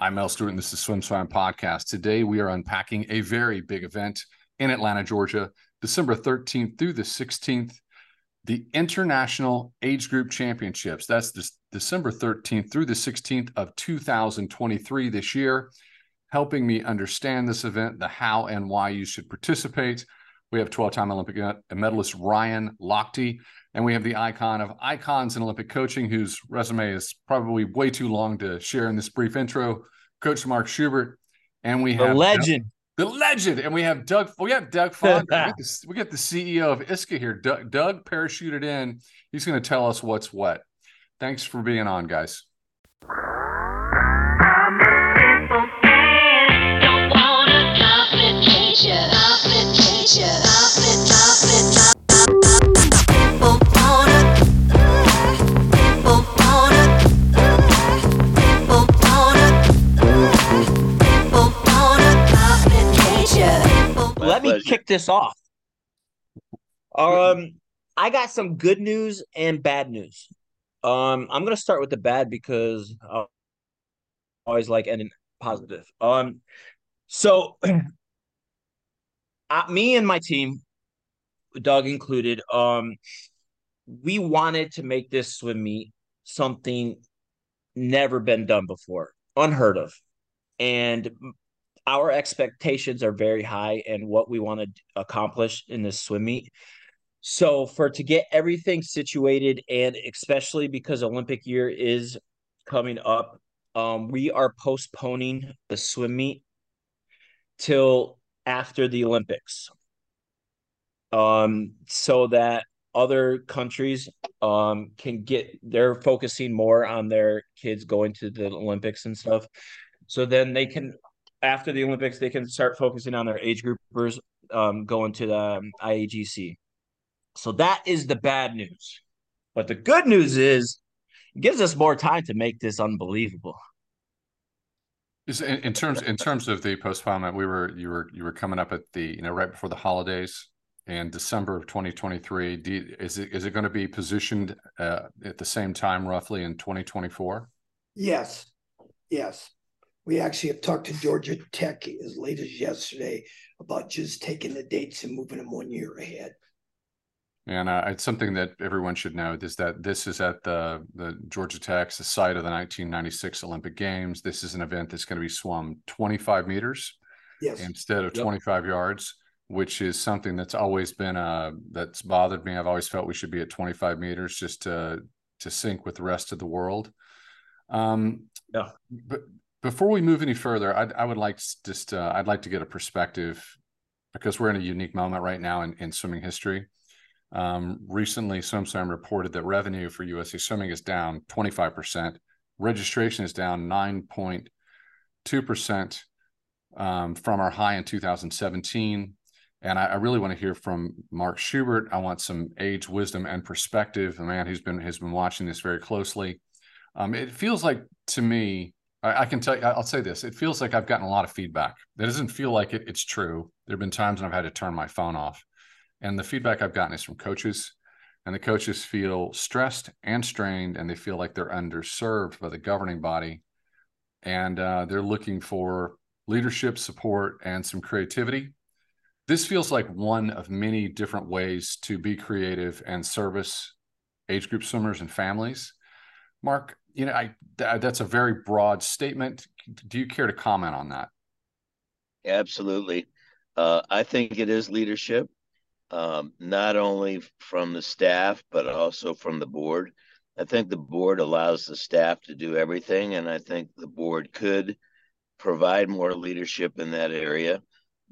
I'm Mel Stewart, and this is Swim Swam Podcast. Today, we are unpacking a very big event in Atlanta, Georgia, December 13th through the 16th, the International Age Group Championships. That's this December 13th through the 16th of 2023 this year. Helping me understand this event, the how and why you should participate. We have 12 time Olympic medalist Ryan Lochte, and we have the icon of icons in Olympic coaching, whose resume is probably way too long to share in this brief intro, Coach Mark Schubert. And we have the legend. Doug, the legend. And we have Doug, we have Doug Fonder. we, get the, we get the CEO of ISCA here. Doug, Doug parachuted in. He's going to tell us what's what. Thanks for being on, guys. Let me kick this off. Um, I got some good news and bad news. Um, I'm gonna start with the bad because I always like ending positive. Um, so uh, me and my team, Doug included, um, we wanted to make this swim meet something never been done before, unheard of, and our expectations are very high and what we want to accomplish in this swim meet. So for to get everything situated and especially because Olympic year is coming up, um, we are postponing the swim meet till after the Olympics. Um, so that other countries um can get they're focusing more on their kids going to the Olympics and stuff. So then they can after the Olympics, they can start focusing on their age groupers um, going to the um, IAGC. So that is the bad news. But the good news is it gives us more time to make this unbelievable. In, in terms in terms of the postponement, we were you were you were coming up at the you know right before the holidays in December of 2023. You, is it is it going to be positioned uh, at the same time roughly in 2024? Yes, yes. We actually have talked to Georgia Tech as late as yesterday about just taking the dates and moving them one year ahead. And uh, it's something that everyone should know is that this is at the the Georgia Tech's the site of the 1996 Olympic Games. This is an event that's going to be swum 25 meters yes. instead of yep. 25 yards, which is something that's always been uh that's bothered me. I've always felt we should be at 25 meters just to to sync with the rest of the world. Um, yeah, but before we move any further, I'd, I would like just uh, I'd like to get a perspective because we're in a unique moment right now in, in swimming history. Um, recently, SwimSwam reported that revenue for USA Swimming is down 25%. Registration is down 9.2% um, from our high in 2017. And I, I really want to hear from Mark Schubert. I want some age, wisdom, and perspective. A man who's been has been watching this very closely. Um, it feels like to me I, I, can tell you, I'll say this. It feels like I've gotten a lot of feedback. That doesn't feel like it, it's true. There have been times when I've had to turn my phone off. And the feedback I've gotten is from coaches. And the coaches feel stressed and strained, and they feel like they're underserved by the governing body. And uh, they're looking for leadership, support, and some creativity. This feels like one of many different ways to be creative and service age group swimmers and families. Mark, you know, I that's a very broad statement. Do you care to comment on that? Absolutely. Uh, I think it is leadership, um, not only from the staff, but also from the board. I think the board allows the staff to do everything, and I think the board could provide more leadership in that area.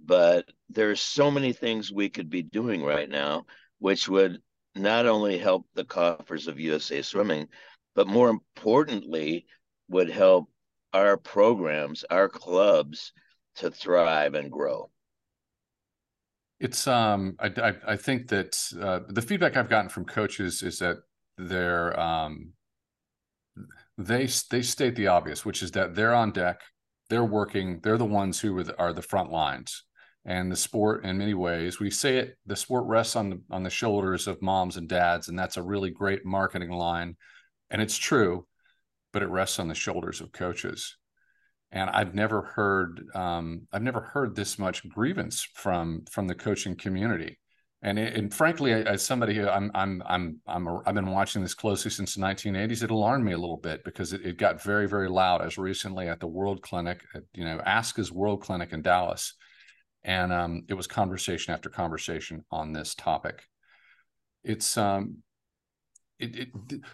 But there are so many things we could be doing right now, which would not only help the coffers of USA Swimming, but more importantly, would help our programs, our clubs to thrive and grow. It's um I I, I think that uh, the feedback I've gotten from coaches is that they're um they they state the obvious, which is that they're on deck, they're working, they're the ones who are the, are the front lines. And the sport, in many ways, we say it. The sport rests on the on the shoulders of moms and dads, and that's a really great marketing line and it's true, but it rests on the shoulders of coaches. And I've never heard um, I've never heard this much grievance from from the coaching community. And, it, and frankly, as somebody who I'm I'm I'm I'm a, I've been watching this closely since the 1980s, it alarmed me a little bit because it, it got very very loud as recently at the World Clinic, at, you know, ASCA's World Clinic in Dallas, and um, it was conversation after conversation on this topic. It's um, it, it,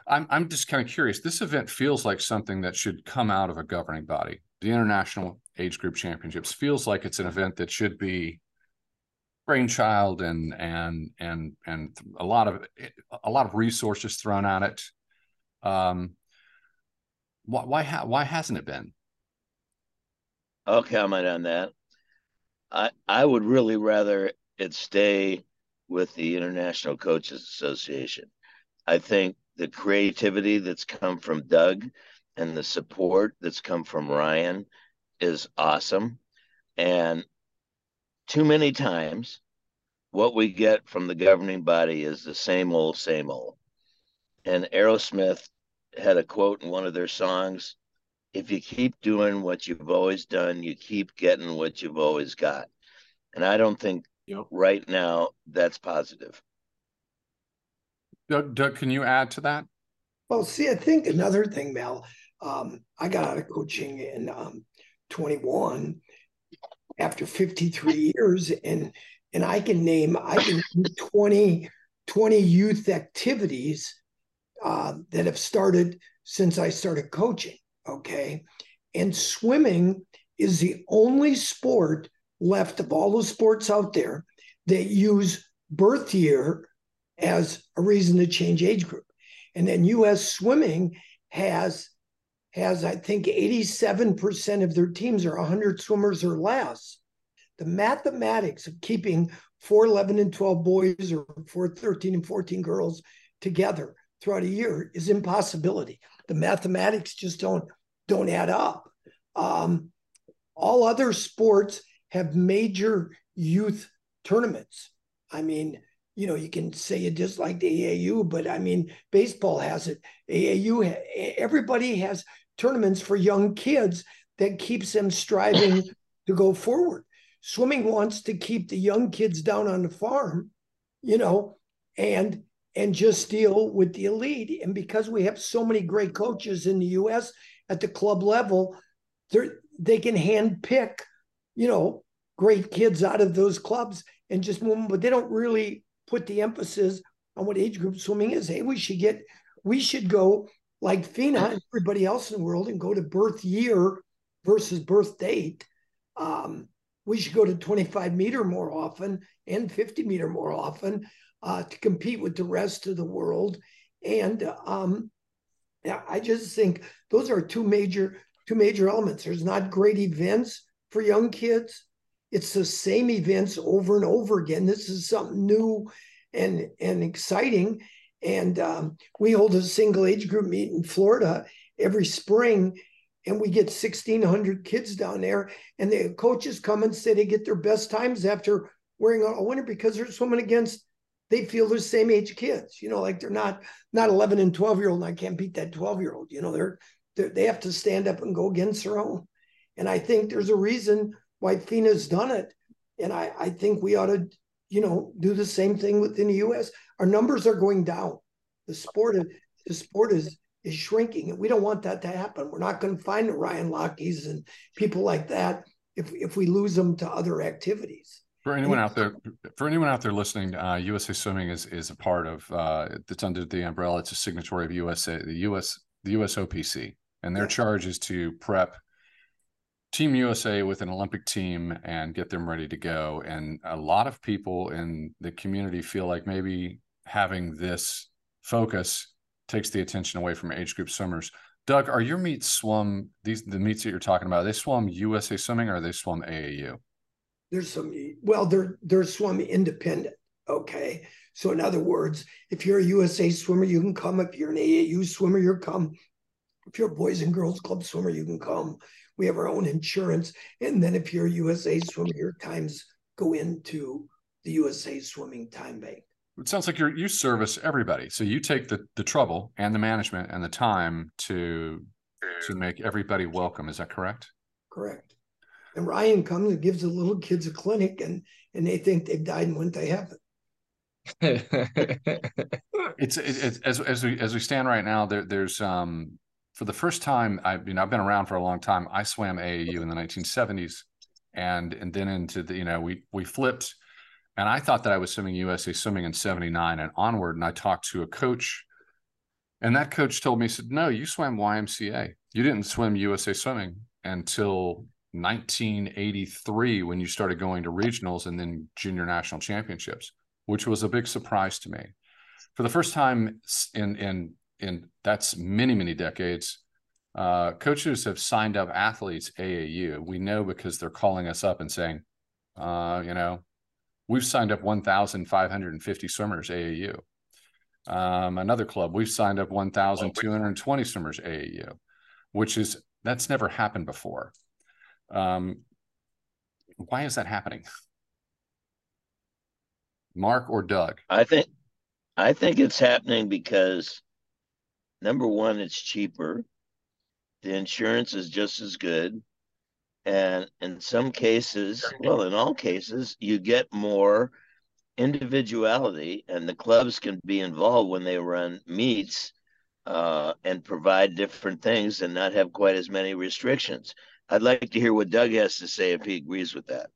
I'm I'm just kind of curious. This event feels like something that should come out of a governing body. The International Age Group Championships feels like it's an event that should be brainchild and and and and a lot of a lot of resources thrown at it. Um, why why ha- why hasn't it been? Okay, I'll comment on that. I I would really rather it stay with the International Coaches Association. I think the creativity that's come from Doug and the support that's come from Ryan is awesome. And too many times, what we get from the governing body is the same old, same old. And Aerosmith had a quote in one of their songs if you keep doing what you've always done, you keep getting what you've always got. And I don't think yep. right now that's positive. Doug, Doug, can you add to that? Well, see, I think another thing, Mel, um, I got out of coaching in um, 21 after 53 years, and and I can name I can name 20 20 youth activities uh, that have started since I started coaching. Okay, and swimming is the only sport left of all the sports out there that use birth year as a reason to change age group. And then US swimming has has I think 87% of their teams are 100 swimmers or less. The mathematics of keeping 411 and 12 boys or 413 and 14 girls together throughout a year is impossibility. The mathematics just don't don't add up. Um, all other sports have major youth tournaments. I mean, you know, you can say you dislike the AAU, but I mean, baseball has it. AAU, everybody has tournaments for young kids that keeps them striving to go forward. Swimming wants to keep the young kids down on the farm, you know, and and just deal with the elite. And because we have so many great coaches in the U.S. at the club level, they they can hand pick, you know, great kids out of those clubs and just move them. But they don't really put the emphasis on what age group swimming is. Hey, we should get, we should go like FINA and everybody else in the world and go to birth year versus birth date. Um, we should go to 25 meter more often and 50 meter more often uh, to compete with the rest of the world. And um, yeah, I just think those are two major two major elements. There's not great events for young kids, it's the same events over and over again. This is something new and and exciting. And um, we hold a single age group meet in Florida every spring, and we get 1,600 kids down there. And the coaches come and say they get their best times after wearing a winter because they're swimming against. They feel they're same age kids, you know, like they're not not 11 and 12 year old, and I can't beat that 12 year old. You know, they're, they're they have to stand up and go against their own. And I think there's a reason why FINA's done it. And I, I think we ought to, you know, do the same thing within the US. Our numbers are going down. The sport is the sport is is shrinking. And we don't want that to happen. We're not going to find the Ryan Lochtes and people like that if if we lose them to other activities. For anyone out there, for anyone out there listening, uh, USA Swimming is is a part of uh, it's under the umbrella. It's a signatory of USA, the US, the USOPC, and their yeah. charge is to prep Team USA with an Olympic team and get them ready to go. And a lot of people in the community feel like maybe having this focus takes the attention away from age group swimmers. Doug, are your meets swum these the meets that you're talking about? they swum USA swimming or they swum AAU? There's some well, they're they're swum independent. Okay. So in other words, if you're a USA swimmer, you can come. If you're an AAU swimmer, you're come. If you're a boys and girls club swimmer, you can come. We have our own insurance. And then if you're a USA swimmer, your times go into the USA Swimming Time Bank. It sounds like you you service everybody. So you take the the trouble and the management and the time to to make everybody welcome. Is that correct? correct. And Ryan comes and gives the little kids a clinic, and and they think they've died and went to heaven. it's, it's as as we as we stand right now. There, there's um for the first time. I you know I've been around for a long time. I swam AAU in the 1970s, and and then into the you know we we flipped, and I thought that I was swimming USA swimming in '79 and onward. And I talked to a coach, and that coach told me, said, "No, you swam YMCA. You didn't swim USA swimming until 1983 when you started going to regionals and then junior national championships, which was a big surprise to me. For the first time in in in that's many many decades, uh, coaches have signed up athletes AAU. We know because they're calling us up and saying, uh, you know, we've signed up 1,550 swimmers AAU. Um, another club, we've signed up 1,220 swimmers AAU, which is that's never happened before. Um, why is that happening? Mark or Doug? I think I think it's happening because number one, it's cheaper. The insurance is just as good. And in some cases, well, in all cases, you get more individuality, and the clubs can be involved when they run meets uh, and provide different things and not have quite as many restrictions. I'd like to hear what Doug has to say if he agrees with that.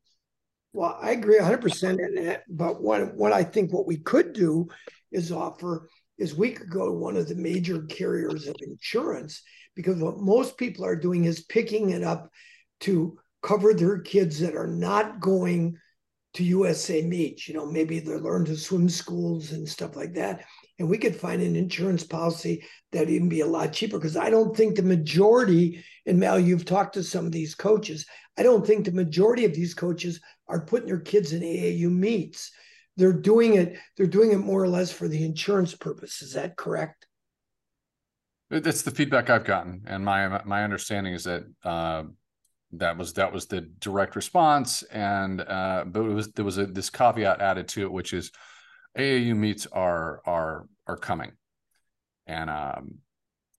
Well, I agree 100%. In but what, what I think what we could do is offer is we could go to one of the major carriers of insurance because what most people are doing is picking it up to cover their kids that are not going to USA meets. You know, maybe they learn to swim schools and stuff like that and we could find an insurance policy that even be a lot cheaper because I don't think the majority, and Mel, you've talked to some of these coaches, I don't think the majority of these coaches are putting their kids in AAU meets. They're doing it, they're doing it more or less for the insurance purpose. Is that correct? That's the feedback I've gotten. And my my understanding is that uh, that was that was the direct response. And uh, but it was there was a, this caveat added to it, which is AAU meets are are are coming, and um,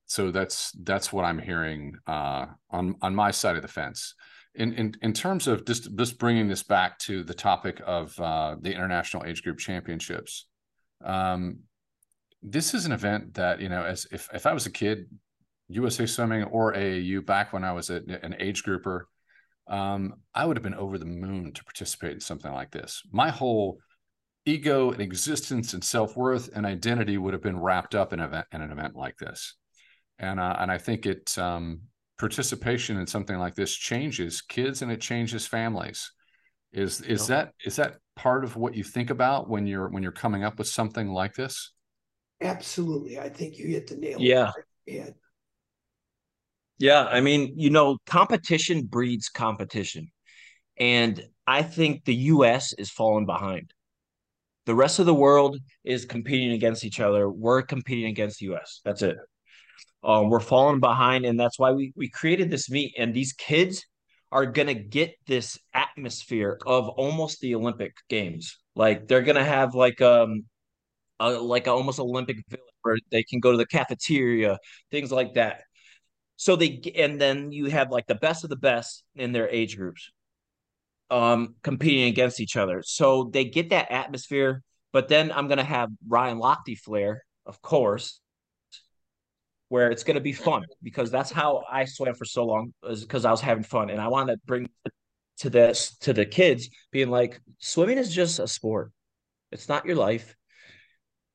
so that's that's what I'm hearing uh, on on my side of the fence. In in in terms of just just bringing this back to the topic of uh, the international age group championships, um, this is an event that you know as if if I was a kid, USA Swimming or AAU back when I was a, an age grouper, um, I would have been over the moon to participate in something like this. My whole ego and existence and self-worth and identity would have been wrapped up in, event, in an event like this. And uh, and i think it um, participation in something like this changes kids and it changes families. Is is that is that part of what you think about when you're when you're coming up with something like this? Absolutely. I think you hit the nail yeah yeah i mean you know competition breeds competition and i think the us is falling behind the rest of the world is competing against each other. We're competing against the US. That's it. Um, we're falling behind, and that's why we we created this meet. And these kids are gonna get this atmosphere of almost the Olympic Games. Like they're gonna have like um a, like a almost Olympic village where they can go to the cafeteria, things like that. So they and then you have like the best of the best in their age groups um competing against each other. So they get that atmosphere, but then I'm gonna have Ryan Lochte Flair, of course, where it's gonna be fun because that's how I swam for so long, is because I was having fun. And I want to bring to this to the kids being like, swimming is just a sport. It's not your life.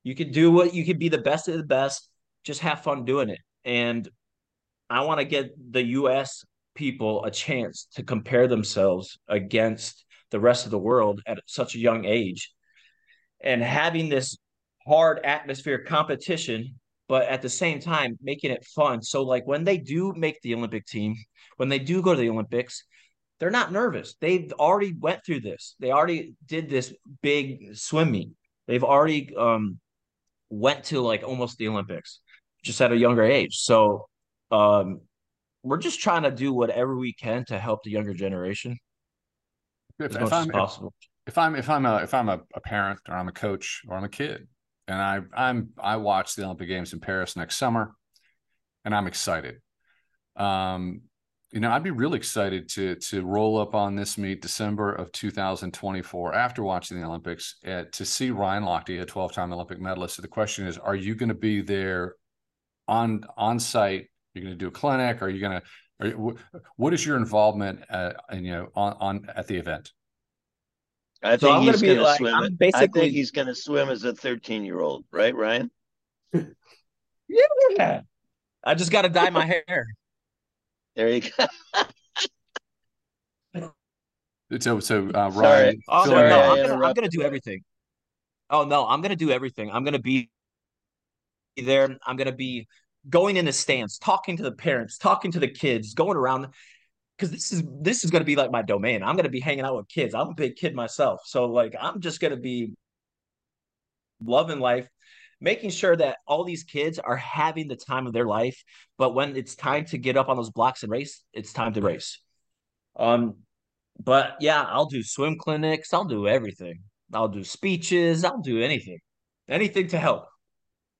You can do what you can be the best of the best, just have fun doing it. And I want to get the US people a chance to compare themselves against the rest of the world at such a young age. And having this hard atmosphere competition but at the same time making it fun. So like when they do make the olympic team when they do go to the olympics they're not nervous. They've already went through this. They already did this big swim meet they've already um went to like almost the olympics just at a younger age. So um we're just trying to do whatever we can to help the younger generation if, as much if I'm, as possible. If, if, I'm if I'm a if I'm a, a, parent or I'm a coach or I'm a kid and I I'm I watch the Olympic Games in Paris next summer and I'm excited. Um, you know, I'd be really excited to to roll up on this meet December of 2024 after watching the Olympics uh, to see Ryan Lochte, a 12-time Olympic medalist. So the question is, are you going to be there on on site? You're going to do a clinic? Are you going to? Are you, what is your involvement, uh, and you know, on on at the event? I so think he's going to swim. I'm basically, I think he's going to swim as a 13 year old, right, Ryan? yeah. I just got to dye my hair. There you go. so, so uh, Ryan. Oh, no, no, I'm gonna, I'm gonna do everything. Oh no, I'm gonna do everything. I'm gonna be there. I'm gonna be going in the stands, talking to the parents, talking to the kids, going around because this is this is gonna be like my domain. I'm gonna be hanging out with kids. I'm a big kid myself, so like I'm just gonna be loving life, making sure that all these kids are having the time of their life. But when it's time to get up on those blocks and race, it's time to race. Um, but yeah, I'll do swim clinics. I'll do everything. I'll do speeches. I'll do anything, anything to help.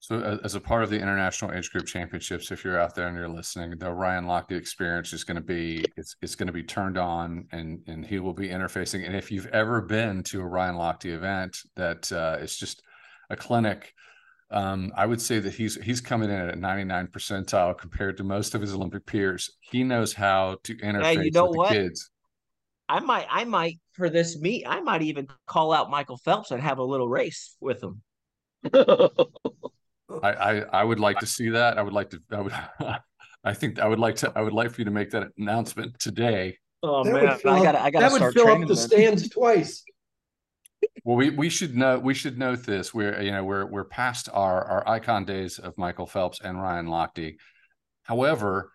So, as a part of the International Age Group Championships, if you're out there and you're listening, the Ryan Lochte experience is going to be it's it's going to be turned on, and and he will be interfacing. And if you've ever been to a Ryan Lochte event, that uh, it's just a clinic um, I would say that he's he's coming in at a 99 percentile compared to most of his Olympic peers. He knows how to interface hey, you know with what? the kids. I might, I might for this meet, I might even call out Michael Phelps and have a little race with him. I, I, I would like to see that. I would like to. I would. I think I would like to. I would like for you to make that announcement today. Oh that man, I got. I got. That would fill up the stands twice well, we we should know we should note this. We're you know we're we're past our our icon days of Michael Phelps and Ryan Lochte. However,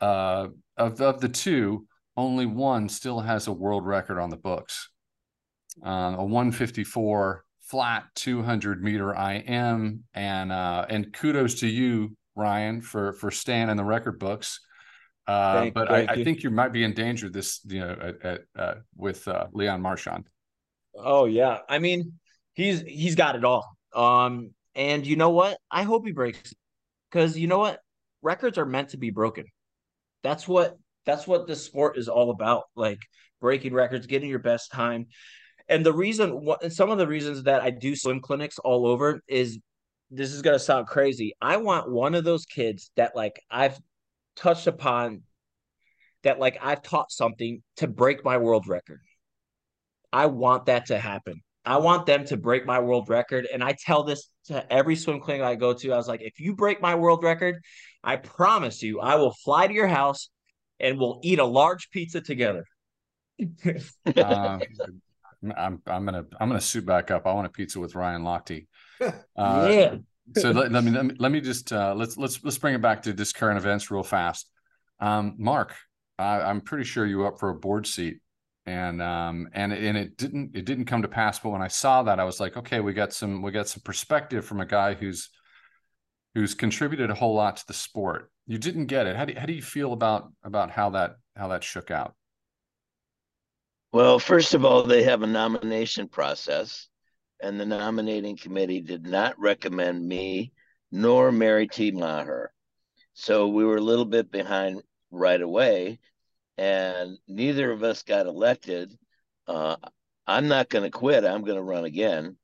uh, of of the two, only one still has a world record on the books. Um, a 154 flat 200 meter IM, and uh, and kudos to you, Ryan, for for staying in the record books. Uh, thank, but thank I, I, think you might be in danger this you know at, at uh, with uh, Leon Marchand. Oh yeah. I mean, he's he's got it all. Um, and you know what? I hope he breaks because you know what? Records are meant to be broken. That's what that's what this sport is all about. Like breaking records, getting your best time. And the reason some of the reasons that I do swim clinics all over is this is gonna sound crazy. I want one of those kids that like I've touched upon that like I've taught something to break my world record. I want that to happen. I want them to break my world record. And I tell this to every swim clinic I go to. I was like, if you break my world record, I promise you, I will fly to your house and we'll eat a large pizza together. uh, I'm I'm gonna I'm gonna suit back up. I want a pizza with Ryan Lochte. Uh, yeah. so let, let, me, let me let me just uh, let's let's let's bring it back to this current events real fast. Um, Mark, I, I'm pretty sure you up for a board seat and um and and it didn't it didn't come to pass but when i saw that i was like okay we got some we got some perspective from a guy who's who's contributed a whole lot to the sport you didn't get it how do, how do you feel about about how that how that shook out well first of all they have a nomination process and the nominating committee did not recommend me nor mary t Meagher so we were a little bit behind right away and neither of us got elected. Uh, I'm not going to quit. I'm going to run again.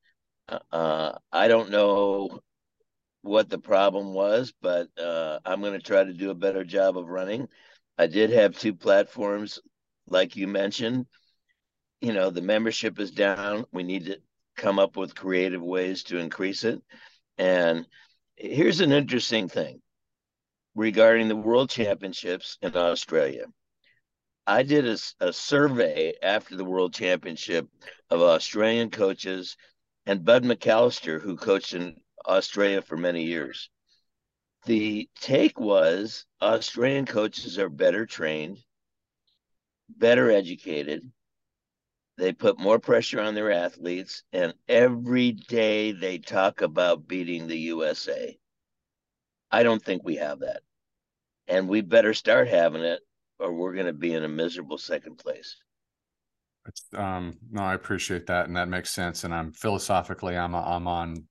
Uh, I don't know what the problem was, but uh, I'm going to try to do a better job of running. I did have two platforms, like you mentioned. You know, the membership is down. We need to come up with creative ways to increase it. And here's an interesting thing regarding the World Championships in Australia. I did a, a survey after the World Championship of Australian coaches and Bud McAllister, who coached in Australia for many years. The take was Australian coaches are better trained, better educated. They put more pressure on their athletes, and every day they talk about beating the USA. I don't think we have that. And we better start having it or we're going to be in a miserable second place. Um, no, I appreciate that, and that makes sense. And I'm philosophically, I'm I'm on,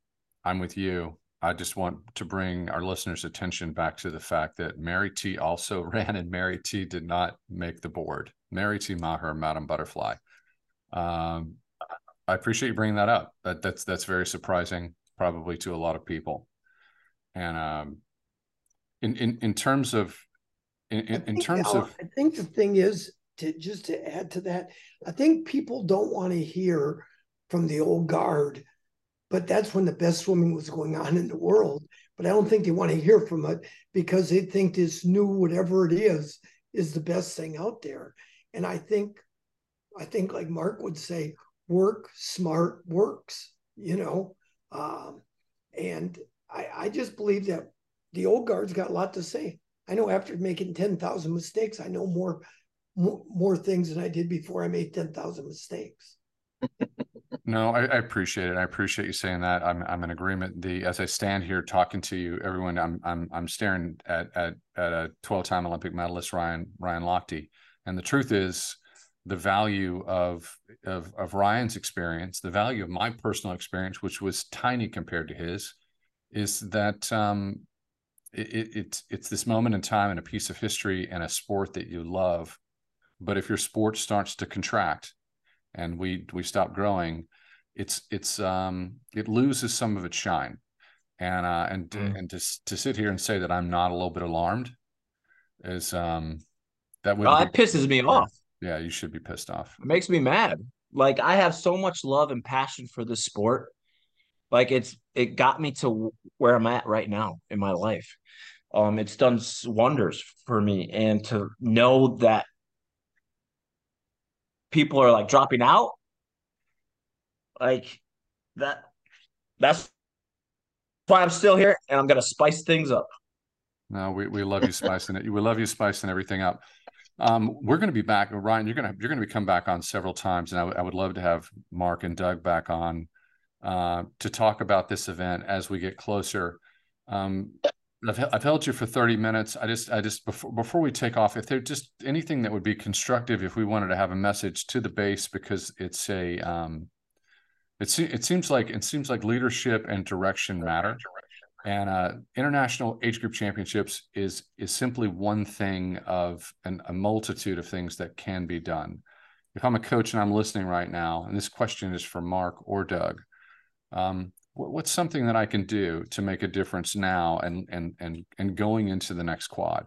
I'm with you. I just want to bring our listeners' attention back to the fact that Mary T also ran, and Mary T did not make the board. Mary T Meagher, Madam Butterfly. Um, I appreciate you bringing that up. That that's that's very surprising, probably to a lot of people. And um, in in in terms of in, in, in terms of, I think the thing is to just to add to that, I think people don't want to hear from the old guard, but that's when the best swimming was going on in the world. But I don't think they want to hear from it because they think this new whatever it is is the best thing out there. And I think, I think like Mark would say, work smart works. You know, um, and I, I just believe that the old guard's got a lot to say. I know after making 10,000 mistakes, I know more, more, more things than I did before I made 10,000 mistakes. no, I, I, appreciate it. I appreciate you saying that. I'm I'm in agreement. The as I stand here talking to you, everyone, I'm I'm I'm staring at at at a 12-time Olympic medalist Ryan Ryan Lochte, and the truth is, the value of of of Ryan's experience, the value of my personal experience, which was tiny compared to his, is that um, it, it, it's this moment in time and a piece of history and a sport that you love. But if your sport starts to contract and we we stop growing, it's it's um, it loses some of its shine. And uh, and mm. and to to sit here and say that I'm not a little bit alarmed is um that would well, that pisses me off. Yeah, you should be pissed off. It makes me mad. Like I have so much love and passion for this sport like it's it got me to where I'm at right now in my life. Um, it's done wonders for me, and to know that people are like dropping out, like that. That's why I'm still here, and I'm gonna spice things up. No, we, we love you spicing it. We love you spicing everything up. Um, we're going to be back, Ryan. You're going to you're going to be come back on several times, and I, w- I would love to have Mark and Doug back on uh, to talk about this event as we get closer. Um, I've, I've held you for 30 minutes. I just, I just, before, before we take off, if there's just anything that would be constructive, if we wanted to have a message to the base, because it's a, um, it, it seems like, it seems like leadership and direction matter. And uh, international age group championships is is simply one thing of an, a multitude of things that can be done. If I'm a coach and I'm listening right now, and this question is for Mark or Doug, um, what, what's something that I can do to make a difference now and and and and going into the next quad?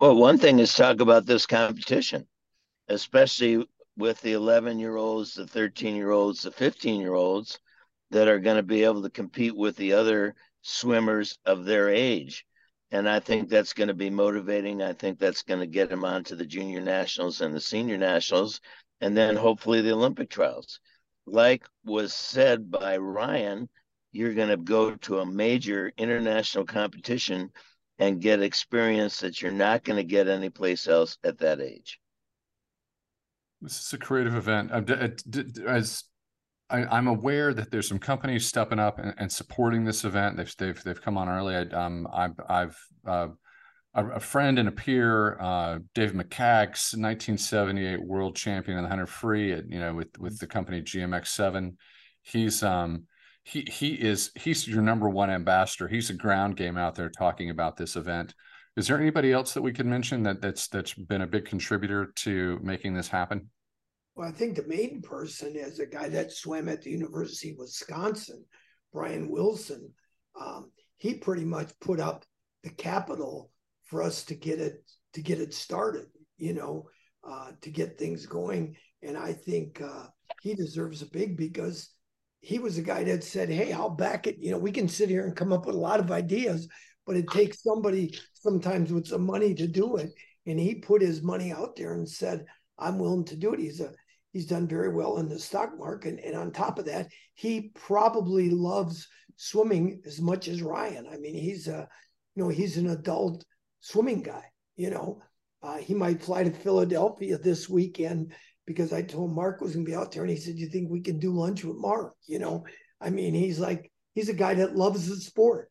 Well, one thing is talk about this competition, especially with the 11 year olds, the 13 year olds, the 15 year olds that are going to be able to compete with the other swimmers of their age. And I think that's going to be motivating. I think that's going to get them onto the junior nationals and the senior nationals, and then hopefully the Olympic trials like was said by Ryan, you're going to go to a major international competition and get experience that you're not going to get anyplace else at that age. This is a creative event. As I, am aware that there's some companies stepping up and, and, supporting this event. They've they've they've come on early. I, um, I've I've uh, a, friend and a peer, uh, Dave McCaggs, 1978 world champion in the 100 free, at, you know, with with the company GMX7. He's um he he is he's your number one ambassador. He's a ground game out there talking about this event. Is there anybody else that we could mention that that's that's been a big contributor to making this happen? Well, I think the main person is a guy that swam at the University of Wisconsin, Brian Wilson. Um, he pretty much put up the capital for us to get it to get it started, you know, uh, to get things going. And I think uh, he deserves a big because he was a guy that said, "Hey, I'll back it." You know, we can sit here and come up with a lot of ideas, but it takes somebody sometimes with some money to do it. And he put his money out there and said, "I'm willing to do it." He's a he's done very well in the stock market, and on top of that, he probably loves swimming as much as Ryan. I mean, he's a you know he's an adult swimming guy. You know, uh, he might fly to Philadelphia this weekend because I told Mark was going to be out there, and he said, "You think we can do lunch with Mark?" You know, I mean, he's like he's a guy that loves the sport,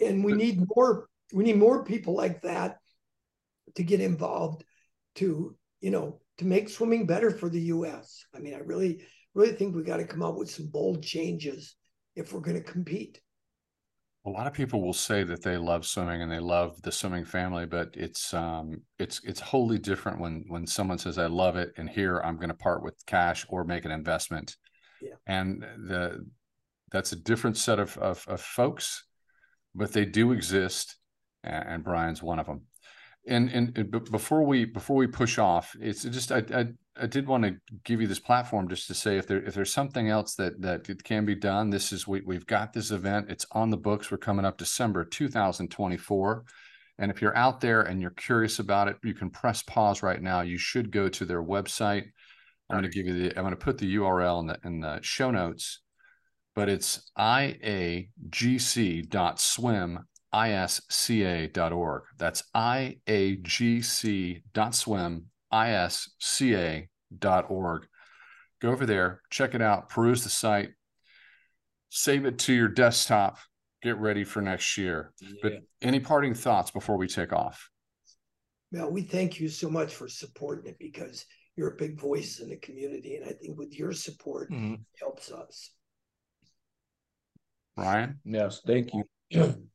and we need more. We need more people like that to get involved to you know to make swimming better for the U.S. I mean, I really really think we got to come up with some bold changes if we're going to compete. A lot of people will say that they love swimming and they love the swimming family, but it's um it's it's wholly different when when someone says I love it and here I'm going to part with cash or make an investment. Yeah. And the that's a different set of of, of folks, but they do exist, and, and Brian's one of them. And, and uh, and before we before we push off, it's just I, I I did want to give you this platform just to say if there if there's something else that that it can be done. This is we we've got this event. It's on the books. We're coming up December 2024. And if you're out there and you're curious about it, you can press pause right now. You should go to their website. I'm going to give you the I'm going to put the URL in the in the show notes, but it's iagc.swim isca.org. That's iagc.swim isca.org. Go over there, check it out, peruse the site, save it to your desktop, get ready for next year. Yeah. But any parting thoughts before we take off? Well, we thank you so much for supporting it because you're a big voice in the community. And I think with your support mm-hmm. helps us. Ryan? Yes, thank you.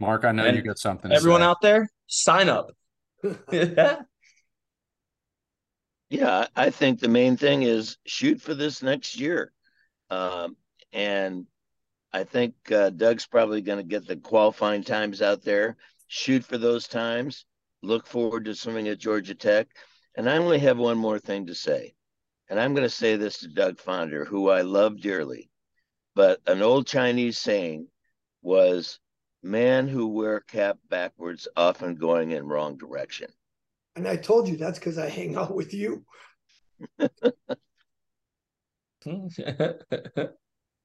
Mark, I know and you got something. Everyone out there, sign up. Yeah, I think the main thing is shoot for this next year. Um, and I think uh, Doug's probably going to get the qualifying times out there. Shoot for those times. Look forward to swimming at Georgia Tech. And I only have one more thing to say. And I'm going to say this to Doug Fonder, who I love dearly. But an old Chinese saying was, man who wear cap backwards often going in wrong direction. And I told you that's because I hang out with you.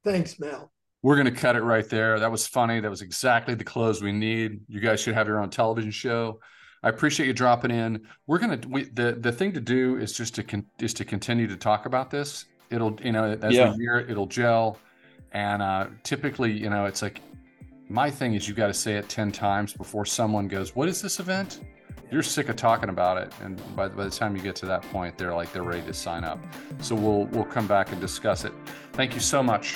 Thanks, Mel. We're going to cut it right there. That was funny. That was exactly the close we need. You guys should have your own television show. I appreciate you dropping in. We're gonna we, the the thing to do is just to con, is to continue to talk about this. It'll you know as yeah. we hear it, it'll gel, and uh, typically you know it's like my thing is you got to say it ten times before someone goes, "What is this event?" you're sick of talking about it and by, by the time you get to that point they're like they're ready to sign up so we'll we'll come back and discuss it thank you so much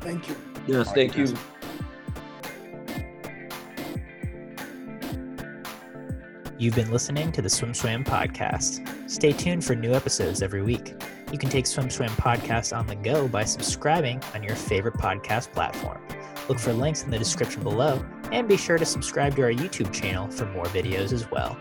thank you yes All thank right, you You've been listening to the Swim Swam podcast. Stay tuned for new episodes every week. You can take Swim Swam podcast on the go by subscribing on your favorite podcast platform. Look for links in the description below, and be sure to subscribe to our YouTube channel for more videos as well.